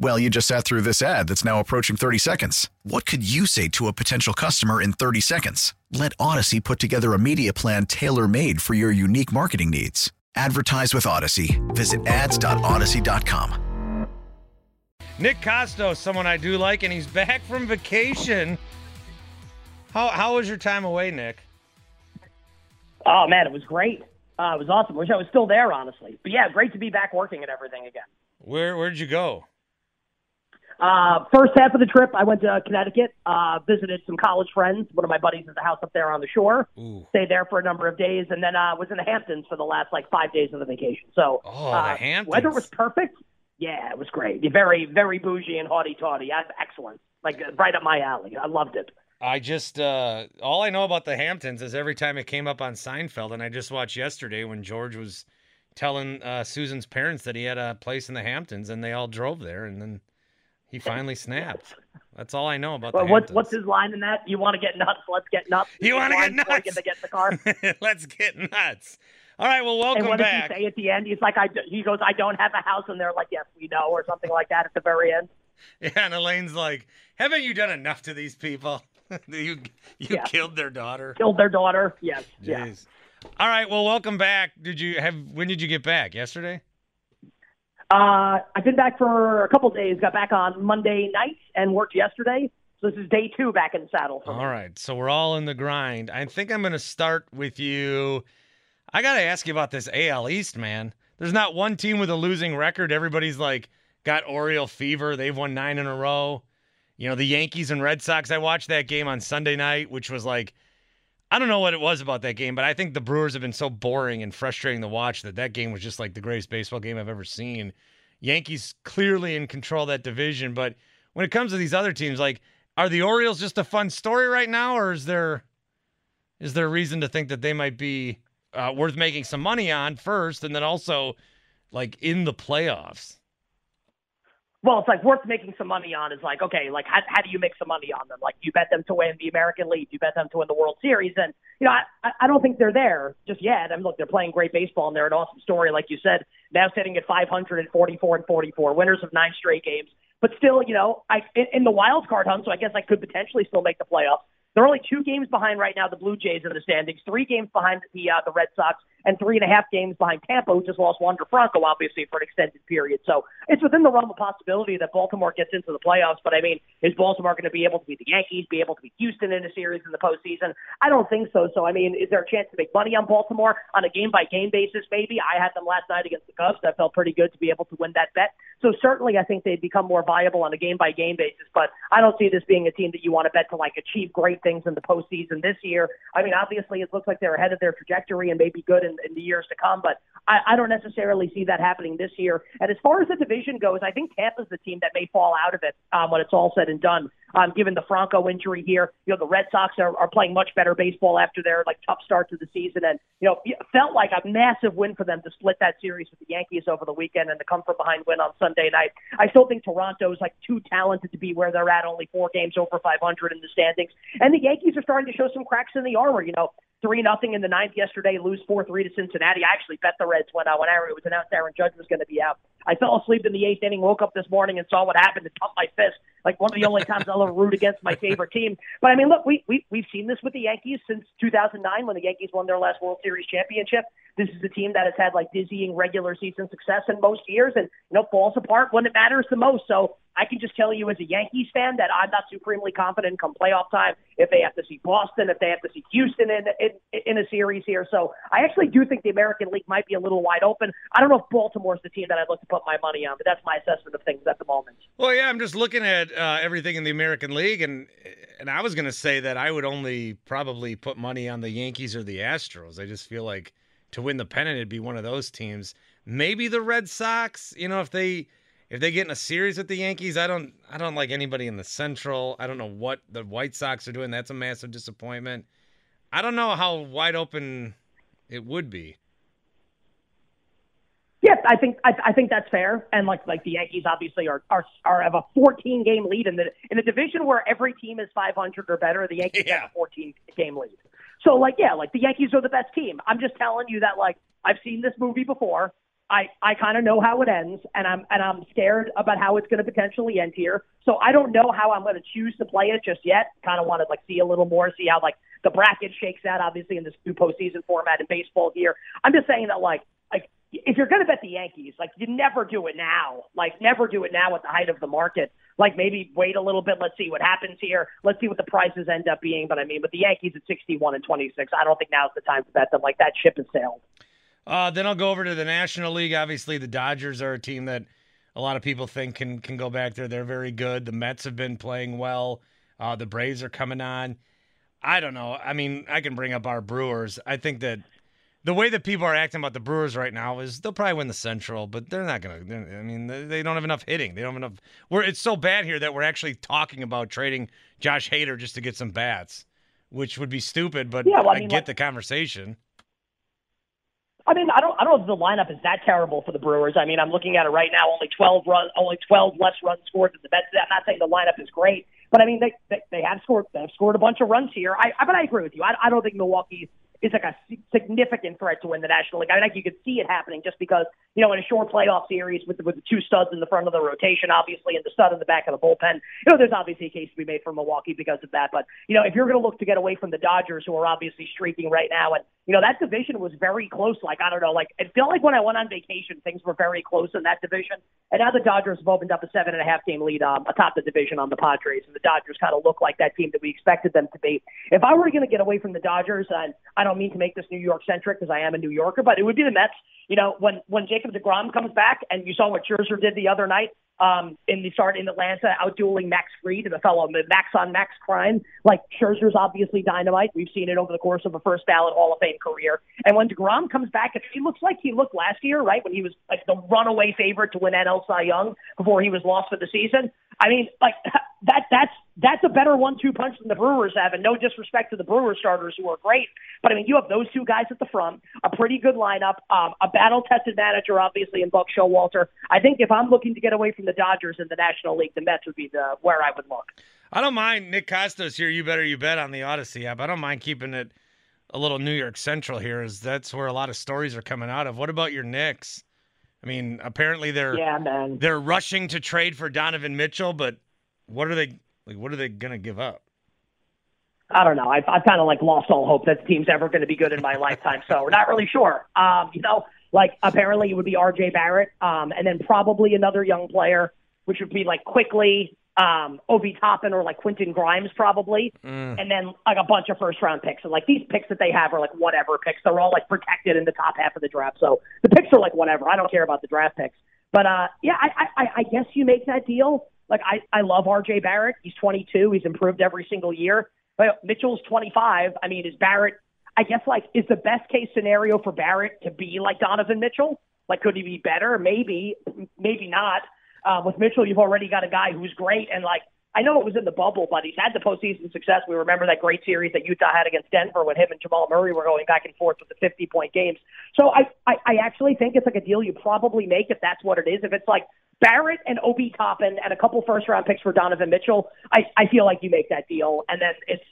Well, you just sat through this ad that's now approaching 30 seconds. What could you say to a potential customer in 30 seconds? Let Audacy put together a media plan tailor made for your unique marketing needs. Advertise with Audacy. Visit ads.audacy.com. Nick Kostos, someone I do like, and he's back from vacation. How how was your time away, Nick? Oh man, it was great. Uh, it was awesome. Wish I was still there, honestly. But yeah, great to be back working and everything again. Where where did you go? Uh, first half of the trip, I went to Connecticut, uh, visited some college friends. One of my buddies has a house up there on the shore. Ooh. Stayed there for a number of days, and then uh, was in the Hamptons for the last like five days of the vacation. So Oh, uh, the Hamptons. weather was perfect. Yeah, it was great. Very, very bougie and haughty toddy. Excellent. Like uh, right up my alley. I loved it. I just uh all I know about the Hamptons is every time it came up on Seinfeld, and I just watched yesterday when George was telling uh, Susan's parents that he had a place in the Hamptons, and they all drove there, and then he finally snapped. That's all I know about Well, the what's what's his line in that? You want to get nuts? Let's get nuts. You wanna get nuts? Get, to get the car. Let's get nuts. All right, well, welcome and what back. does he say at the end? He's like, I, he goes, I don't have a house, and they're like, yes, we know, or something like that at the very end. Yeah, and Elaine's like, "Haven't you done enough to these people? you you Yeah. killed their daughter." Killed their daughter. Yes, yeah. All right, well, welcome back. Did you have? When did you get back? Yesterday. Uh, I've been back for a couple days. Got back on Monday night and worked yesterday. So this is day two back in the saddle. All right, so we're all in the grind. I think I'm going to start with you. I got to ask you about this AL East, man. There's not one team with a losing record. Everybody's like got Oriole fever. They've won nine in a row. You know, the Yankees and Red Sox. I watched that game on Sunday night, which was like, I don't know what it was about that game, but I think the Brewers have been so boring and frustrating to watch that that game was just like the greatest baseball game I've ever seen. Yankees clearly in control of that division, but when it comes to these other teams, like, are the Orioles just a fun story right now, or is there is there reason to think that they might be uh, worth making some money on first, and then also like in the playoffs? Well, it's like worth making some money on. Is like, okay, like how, how do you make some money on them? Like, you bet them to win the American League, you bet them to win the World Series, and you know, I, I- don't think they're there just yet. I mean, look, they're playing great baseball, and they're an awesome story, like you said. Now sitting at 544 and 44, winners of nine straight games. But still, you know, I in, in the wild card hunt, so I guess I could potentially still make the playoffs. They're only two games behind right now, the Blue Jays in the standings, three games behind the uh, the Red Sox, and three and a half games behind Tampa, who just lost Wander Franco, obviously, for an extended period. So it's within the realm of possibility that Baltimore gets into the playoffs. But I mean, is Baltimore going to be able to beat the Yankees, be able to beat Houston in a series in the postseason? I don't think so. So I mean, is there a chance to make money on Baltimore on a game by game basis? Maybe I had them last night against the Cubs. That felt pretty good to be able to win that bet. So certainly, I think they'd become more viable on a game by game basis. But I don't see this being a team that you want to bet to like achieve great things in the postseason this year. I mean, obviously, it looks like they're ahead of their trajectory and maybe good in, in the years to come. But I, I don't necessarily see that happening this year. And as far as the division goes, I think Tampa's the team that may fall out of it um, when it's all said and done. Um, given the Franco injury here, you know the Red Sox are, are playing much better baseball after their like tough start to the season, and you know it felt like a massive win for them to split that series with the Yankees over the weekend and to come from behind win on Sunday night. I still think Toronto's like too talented to be where they're at, only four games over 500 in the standings, and the Yankees are starting to show some cracks in the armor. You know, three nothing in the ninth yesterday, lose four three to Cincinnati. I actually bet the Reds when uh, when Aaron, it was announced Aaron Judge was going to be out. I fell asleep in the eighth inning, woke up this morning and saw what happened and pumped my fist. Like one of the only times I'll ever root against my favorite team. But I mean, look, we, we we've seen this with the Yankees since 2009 when the Yankees won their last World Series championship. This is a team that has had like dizzying regular season success in most years, and you know falls apart when it matters the most. So I can just tell you as a Yankees fan that I'm not supremely confident come playoff time if they have to see Boston, if they have to see Houston in, in in a series here. So I actually do think the American League might be a little wide open. I don't know if Baltimore's the team that I'd look to put my money on, but that's my assessment of things at the moment. Well, yeah, I'm just looking at uh, everything in the American League, and and I was going to say that I would only probably put money on the Yankees or the Astros. I just feel like to win the pennant, it'd be one of those teams. Maybe the Red Sox. You know, if they if they get in a series with the Yankees, I don't I don't like anybody in the Central. I don't know what the White Sox are doing. That's a massive disappointment. I don't know how wide open it would be. Yes, I think I, I think that's fair. And like like the Yankees obviously are are are have a 14 game lead in the in a division where every team is 500 or better. The Yankees Yeah. have a 14 game lead. So like yeah, like the Yankees are the best team. I'm just telling you that like I've seen this movie before. I, I kind of know how it ends, and I'm and I'm scared about how it's going to potentially end here. So I don't know how I'm going to choose to play it just yet. Kind of want to like see a little more, see how like the bracket shakes out. Obviously in this new postseason format in baseball here, I'm just saying that like like if you're going to bet the Yankees, like you never do it now. Like never do it now at the height of the market. Like maybe wait a little bit. Let's see what happens here. Let's see what the prices end up being. But I mean, with the Yankees at 61 and 26, I don't think now's the time to bet them. Like that ship has sailed. Uh, then I'll go over to the National League. Obviously, the Dodgers are a team that a lot of people think can can go back there. They're very good. The Mets have been playing well. Uh, the Braves are coming on. I don't know. I mean, I can bring up our Brewers. I think that the way that people are acting about the Brewers right now is they'll probably win the Central, but they're not gonna. I mean, they don't have enough hitting. They don't have enough. We're it's so bad here that we're actually talking about trading Josh Hader just to get some bats, which would be stupid. But Yeah, well, I I mean, get like- the conversation. I mean, I don't, I don't know if the lineup is that terrible for the Brewers. I mean, I'm looking at it right now. Only 12 run, only 12 less runs scored than the Mets. I'm not saying the lineup is great, but I mean, they they, they have scored, they have scored a bunch of runs here. I, I but I agree with you. I, I don't think Milwaukee is like a significant threat to win the National League. I think you could see it happening just because you know in a short playoff series with the, with the two studs in the front of the rotation, obviously, and the stud in the back of the bullpen. You know, there's obviously a case to be made for Milwaukee because of that. But you know, if you're going to look to get away from the Dodgers, who are obviously streaking right now, and you know that division was very close. Like I don't know, like it felt like when I went on vacation, things were very close in that division. And now the Dodgers have opened up a seven and a half game lead um, atop the division on the Padres, and the Dodgers kind of look like that team that we expected them to be. If I were going to get away from the Dodgers, and I don't mean to make this New York centric because I am a New Yorker, but it would be the Mets. You know, when when Jacob Degrom comes back, and you saw what Scherzer did the other night um, in the start in Atlanta, outdueling Max Fried and a fellow Max on Max crime. Like Scherzer's obviously dynamite. We've seen it over the course of a first ballot Hall of Fame career. And when Degrom comes back, he looks like he looked last year, right when he was like the runaway favorite to win NL Cy Young before he was lost for the season. I mean, like that that's that's a better one-two punch than the Brewers have, and no disrespect to the Brewers starters who are great, but I mean, you have those two guys at the front, a pretty good lineup, um, a battle-tested manager, obviously, in Buck Showalter. I think if I'm looking to get away from the Dodgers in the National League, the Mets would be the where I would look. I don't mind Nick Kostos here. You better you bet on the Audacy app. I don't mind keeping it a little New York Central here, as that's where a lot of stories are coming out of. What about your Knicks? I mean, apparently they're Yeah, man. they're rushing to trade for Donovan Mitchell, but what are they like? What are they gonna give up? I don't know. I've, I've kind of like lost all hope that the team's ever going to be good in my lifetime. So we're not really sure. Um, you know, like apparently it would be R.J. Barrett, um, and then probably another young player, which would be like quickly um, Obi Toppin or like Quentin Grimes probably, and then like a bunch of first round picks. And like these picks that they have are like whatever picks. They're all like protected in the top half of the draft. So the picks are like whatever. I don't care about the draft picks. But uh, yeah, I, I, I guess you make that deal. Like I, I love R.J. Barrett. He's 22. He's improved every single year. But Mitchell's 25. I mean, is Barrett? I guess like is the best case scenario for Barrett to be like Donovan Mitchell? Like, could he be better? Maybe, maybe not. Uh, with Mitchell, you've already got a guy who's great, and like I know it was in the bubble, but he's had the postseason success. We remember that great series that Utah had against Denver when him and Jamal Murray were going back and forth with the 50 point games. So I, I, I actually think it's like a deal you probably make if that's what it is. If it's like Barrett and Obi Toppin and a couple first round picks for Donovan Mitchell, I, I feel like you make that deal, and then it's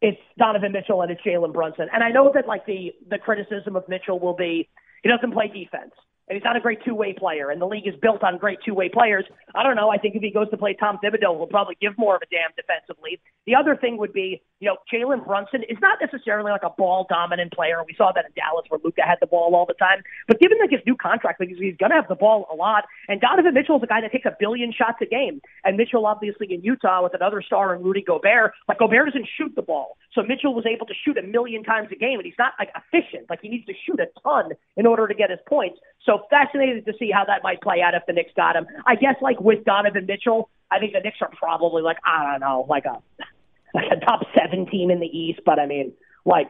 it's Donovan Mitchell and it's Jalen Brunson. And I know that like the the criticism of Mitchell will be he doesn't play defense. And he's not a great two-way player, and the league is built on great two-way players. I don't know. I think if he goes to play Tom Thibodeau, he'll probably give more of a damn defensively. The other thing would be, you know, Jalen Brunson is not necessarily like a ball-dominant player. We saw that in Dallas where Luka had the ball all the time. But given like his new contract, like he's going to have the ball a lot. And Donovan Mitchell is a guy that takes a billion shots a game. And Mitchell, obviously, in Utah with another star in Rudy Gobert, like Gobert doesn't shoot the ball. So Mitchell was able to shoot a million times a game, and he's not like efficient. Like he needs to shoot a ton in order to get his points. So fascinated to see how that might play out if the Knicks got him. I guess like with Donovan Mitchell, I think the Knicks are probably like I don't know, like a like a top seven team in the East. But I mean, like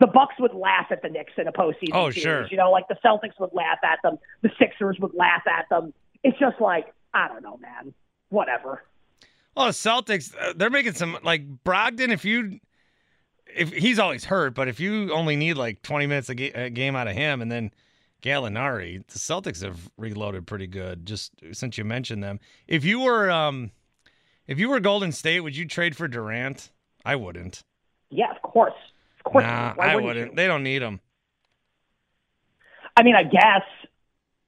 the Bucks would laugh at the Knicks in a postseason oh, series. Sure. You know, like the Celtics would laugh at them, the Sixers would laugh at them. It's just like I don't know, man. Whatever. Well, the Celtics, uh, they're making some like Brogdon. If you, if he's always hurt, but if you only need like 20 minutes a, ga- a game out of him, and then Gallinari, the Celtics have reloaded pretty good. Just since you mentioned them, if you were, um, if you were Golden State, would you trade for Durant? I wouldn't. Yeah, of course. Of course. Nah, I wouldn't wouldn't. you? They don't need him. I mean, I guess,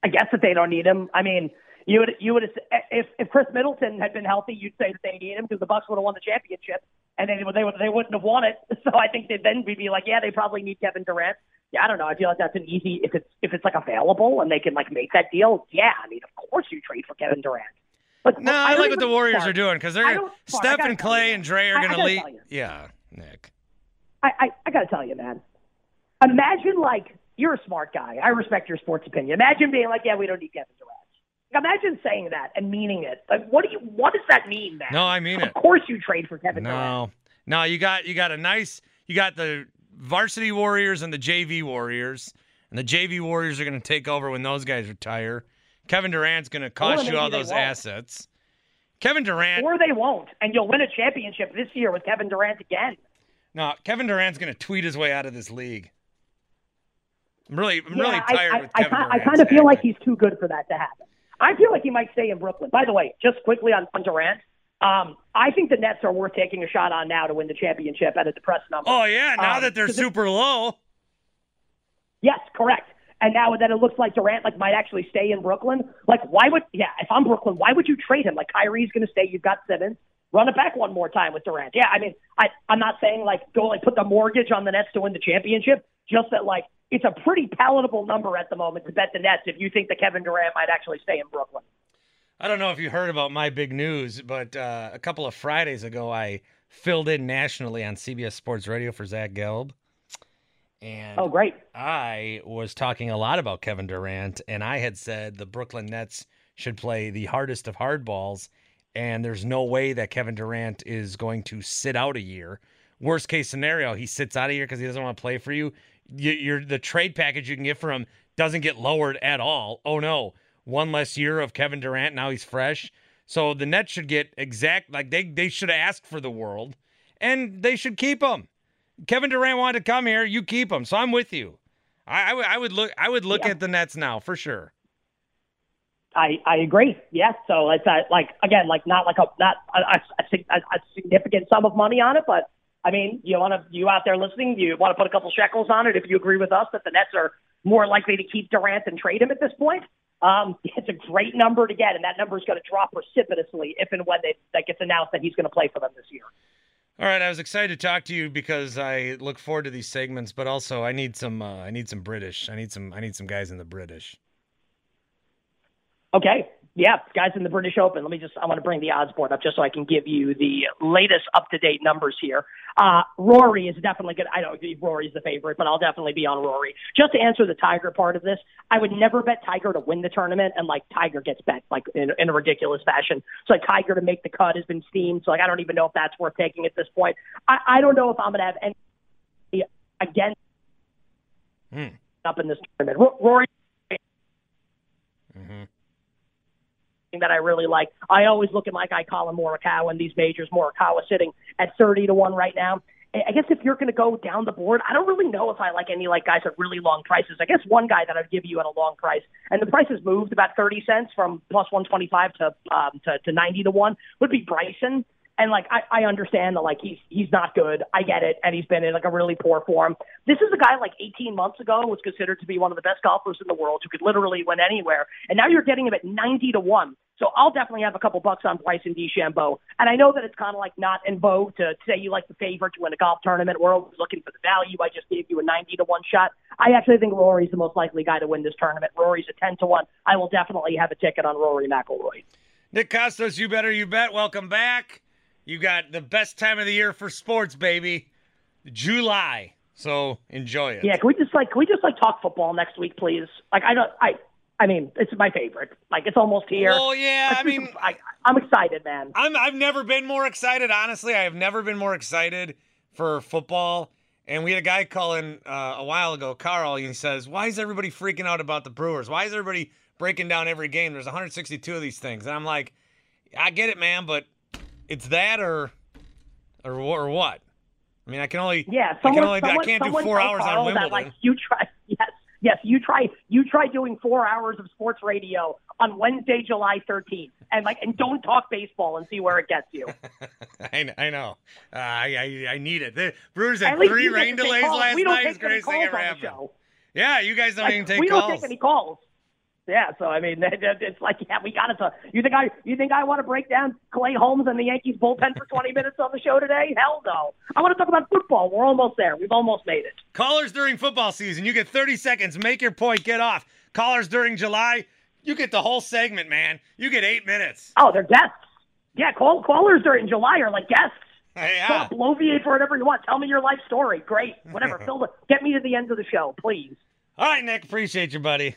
I guess that they don't need him. I mean, you would, you would, if if Khris Middleton had been healthy, you'd say that they need him because the Bucks would have won the championship, and they they would they wouldn't have won it. So I think they'd then be like, yeah, they probably need Kevin Durant. Yeah, I don't know. I feel like that's an easy if it's if it's like available and they can like make that deal. Yeah, I mean, of course you trade for Kevin Durant. But No, I, like what the Warriors are doing because they're I Steph and Clay and Dre are I- I going to lead. Yeah, Nick. I, I, I got to tell you, man. Imagine like you're a smart guy. I respect your sports opinion. Imagine being like, yeah, we don't need Kevin Durant. Imagine saying that and meaning it. Like, what do you? What does that mean, man? No, I mean it. Of course, you trade for Kevin Durant. No, no, you got you got a nice you got the varsity Warriors and the JV Warriors, and the JV Warriors are going to take over when those guys retire. Kevin Durant's going to cost you all those won't. assets. Kevin Durant, Or they won't, and you'll win a championship this year with Kevin Durant again. no, Kevin Durant's going to tweet his way out of this league. I'm really, I'm really yeah, I- tired I, with Kevin I, Durant. kind of feel like he's too good for that to happen. I feel like he might stay in Brooklyn. By the way, just quickly on, on Durant, um, I think the Nets are worth taking a shot on now to win the championship at a depressed number. Oh yeah, now Um, that they're super low. Yes, correct. And now that it looks like Durant like might actually stay in Brooklyn, like why would yeah, if I'm Brooklyn, why would you trade him? Like Kyrie's going to stay, you've got Simmons. Run it back one more time with Durant. Yeah, I mean, I I'm not saying like go like put the mortgage on the Nets to win the championship, just that like it's a pretty palatable number at the moment to bet the Nets if you think that Kevin Durant might actually stay in Brooklyn. I don't know if you heard about my big news, but uh, a couple of Fridays ago, I filled in nationally on CBS Sports Radio for Zach Gelb. And Oh, great. I was talking a lot about Kevin Durant, and I had said the Brooklyn Nets should play the hardest of hardballs, and there's no way that Kevin Durant is going to sit out a year. Worst case scenario, he sits out a year because he doesn't want to play for you. You. You're the trade package you can get for him doesn't get lowered at all. Oh no, one less year of Kevin Durant. Now he's fresh. So the Nets should get exact like they they should ask for the world, and they should keep him. Kevin Durant wanted to come here. You keep him. So I'm with you. I, I would- I would look. I would look Yeah. at the Nets now for sure. I, I agree. Yes. So it's uh, like again, like not like a not a, a, a a, a significant sum of money on it, but I mean, you want to you out there listening, you want to put a couple shekels on it if you agree with us that the Nets are more likely to keep Durant than trade him at this point. Um, it's a great number to get, and that number is going to drop precipitously if and when they, that gets announced that he's going to play for them this year. All right, I was excited to talk to you because I look forward to these segments, but also I need some. Uh, I need some British. I need some. I need some guys in the British. Okay. Yeah, guys in the British Open. Let me just, I want to bring the odds board up just so I can give you the latest up to date numbers here. Uh, Rory is definitely good. I don't think Rory's the favorite, but I'll definitely be on Rory. Just to answer the Tiger part of this, I would never bet Tiger to win the tournament, and like Tiger gets bet like in, in a ridiculous fashion. So like Tiger to make the cut has been steamed. So like I don't even know if that's worth taking at this point. I, I don't know if I'm going to have any against Hmm. up in this tournament. Ro- Rory hmm that I really like. I always look at my guy Collin Morikawa in these majors. Morikawa sitting at 30 to 1 right now. I guess if you're going to go down the board, I don't really know if I like any like guys at really long prices. I guess one guy that I'd give you at a long price, and the price has moved about 30 cents from plus 125 to um, to, to 90 to 1 would be Bryson. And like I, I understand that like he's he's not good. I get it, and he's been in like a really poor form. This is a guy like 18 months ago was considered to be one of the best golfers in the world who could literally win anywhere, and now you're getting him at 90 to one. So I'll definitely have a couple bucks on Bryson DeChambeau. And I know that it's kind of like not in vogue to say you like the favorite to win a golf tournament. We're always looking for the value. I just gave you a 90 to 1 shot. I actually think Rory's the most likely guy to win this tournament. Rory's a 10 to 1. I will definitely have a ticket on Rory McIlroy. Nick Kostos, you better, you bet. Welcome back. You got the best time of the year for sports, baby. July. So enjoy it. Yeah, can we just like can we just like talk football next week, please? Like I don't I I mean, it's my favorite. Like it's almost here. Well, yeah, I mean, I, I'm excited, man. I'm I've never been more excited. Honestly, I have never been more excited for football. And we had a guy calling uh, a while ago, Carl, and he says, "Why is everybody freaking out about the Brewers? Why is everybody breaking down every game? There's 162 of these things." And I'm like, "I get it, man, but it's that or or or what? I mean, I can only yeah, someone, I can only someone, I can't do four hours on Wimbledon. That, like you try, yes, yes, you try you try doing four hours of sports radio on Wednesday, July 13th, and like and don't talk baseball and see where it gets you. I, I know. Uh, I, I I need it. The Brewers had three rain delays calls. last we night. It's greatest thing ever happened. Yeah, you guys don't Like, even take we calls. don't take any calls. Yeah, so I mean, it's like, yeah, we got to. You think I, you think I want to break down Clay Holmes and the Yankees bullpen for 20 minutes on the show today? Hell no. I want to talk about football. We're almost there. We've almost made it. Callers during football season, you get 30 seconds. Make your point. Get off. Callers during July, you get the whole segment, man. You get eight minutes. Oh, they're guests. Yeah, call, callers during July are like guests. Yeah. So bloviate for whatever you want. Tell me your life story. Great. Whatever. Fill the, get me to the end of the show, please. All right, Nick. Appreciate you, buddy.